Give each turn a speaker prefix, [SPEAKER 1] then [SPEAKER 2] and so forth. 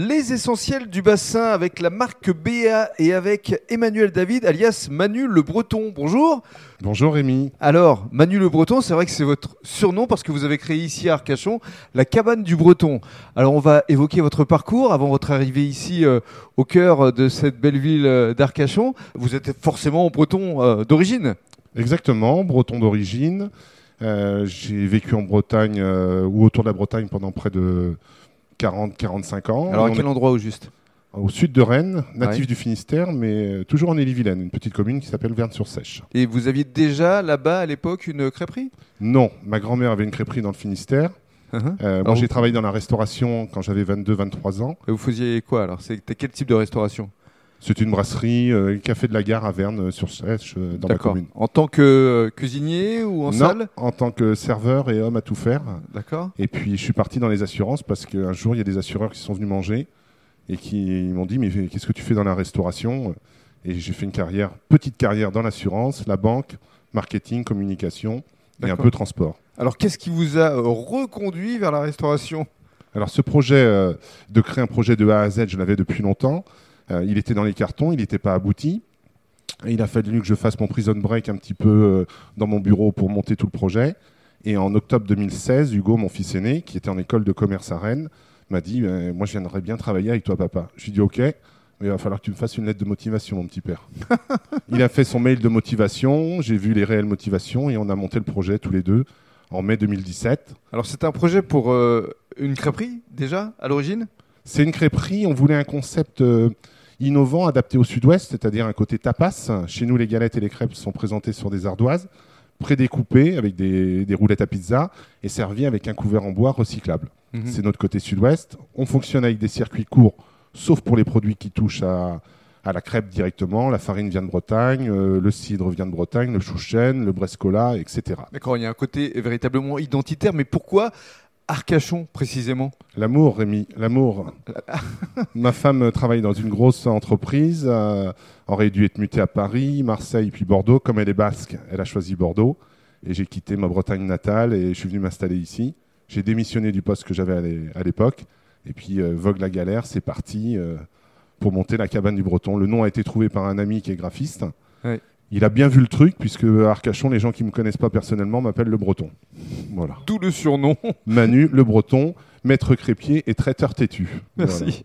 [SPEAKER 1] Les essentiels du bassin avec la marque BA et avec Emmanuel David, alias Manu le Breton. Bonjour.
[SPEAKER 2] Bonjour Rémi.
[SPEAKER 1] Alors, Manu le Breton, c'est vrai que c'est votre surnom parce que vous avez créé ici à Arcachon la cabane du Breton. Alors, on va évoquer votre parcours avant votre arrivée ici euh, au cœur de cette belle ville euh, d'Arcachon. Vous êtes forcément breton euh, d'origine.
[SPEAKER 2] Exactement, breton d'origine. J'ai vécu en Bretagne ou autour de la Bretagne pendant près de 40-45 ans.
[SPEAKER 1] Alors, à quel endroit au juste?
[SPEAKER 2] Au sud de Rennes, natif du Finistère, mais toujours en Ille-et-Vilaine, une petite commune qui s'appelle Verne-sur-Sèche.
[SPEAKER 1] Et vous aviez déjà là-bas à l'époque une crêperie?
[SPEAKER 2] Non, ma grand-mère avait une crêperie dans le Finistère. Uh-huh. Euh, moi, j'ai travaillé dans la restauration quand j'avais 22-23 ans.
[SPEAKER 1] Et vous faisiez quoi alors? C'était quel type de restauration?
[SPEAKER 2] C'est une brasserie, euh, café de la gare à Verne-sur-Sèche, euh, dans ma commune.
[SPEAKER 1] En tant que cuisinier ou en
[SPEAKER 2] non,
[SPEAKER 1] salle?
[SPEAKER 2] en tant que serveur et homme à tout faire.
[SPEAKER 1] D'accord.
[SPEAKER 2] Et puis, je suis parti dans les assurances parce qu'un jour, il y a des assureurs qui sont venus manger et qui m'ont dit mais qu'est-ce que tu fais dans la restauration? Et j'ai fait une carrière, petite carrière dans l'assurance, la banque, marketing, communication et un peu transport.
[SPEAKER 1] Alors qu'est-ce qui vous a reconduit vers la restauration?
[SPEAKER 2] Alors ce projet euh, de créer un projet de A à Z, je l'avais depuis longtemps. Euh, il était dans les cartons, il n'était pas abouti. Et il a fallu que je fasse mon prison break un petit peu euh, dans mon bureau pour monter tout le projet. Et en octobre 2016, Hugo, mon fils aîné, qui était en école de commerce à Rennes, m'a dit euh, Moi, je viendrais bien travailler avec toi, papa. Je lui ai dit Ok, mais il va falloir que tu me fasses une lettre de motivation, mon petit père. il a fait son mail de motivation, j'ai vu les réelles motivations et on a monté le projet tous les deux en mai 2017.
[SPEAKER 1] Alors, c'était un projet pour euh, une crêperie, déjà, à l'origine?
[SPEAKER 2] C'est une crêperie, on voulait un concept. Euh, innovant, adapté au sud-ouest, c'est-à-dire un côté tapas. Chez nous, les galettes et les crêpes sont présentées sur des ardoises, prédécoupées avec des, des roulettes à pizza et servies avec un couvert en bois recyclable. Mhm. C'est notre côté sud-ouest. On fonctionne avec des circuits courts, sauf pour les produits qui touchent à, la crêpe directement. La farine vient de Bretagne, euh, le cidre vient de Bretagne, le chouchen, le brescola, etc.
[SPEAKER 1] D'accord, il y a un côté véritablement identitaire, mais pourquoi Arcachon précisément
[SPEAKER 2] L'amour, Rémi, l'amour. Ma femme travaille dans une grosse entreprise, euh, aurait dû être mutée à Paris, Marseille, puis Bordeaux. Comme elle est basque, elle a choisi Bordeaux. Et j'ai quitté ma Bretagne natale et je suis venu m'installer ici. J'ai démissionné du poste que j'avais à l'époque. Et puis, euh, Vogue la galère, c'est parti euh, pour monter la cabane du Breton. Le nom a été trouvé par un ami qui est graphiste. Il a bien vu le truc, puisque à Arcachon, les gens qui ne me connaissent pas personnellement m'appellent le Breton.
[SPEAKER 1] Voilà. Tout le surnom.
[SPEAKER 2] Manu, le Breton, maître crépier et traiteur têtu.
[SPEAKER 1] Merci.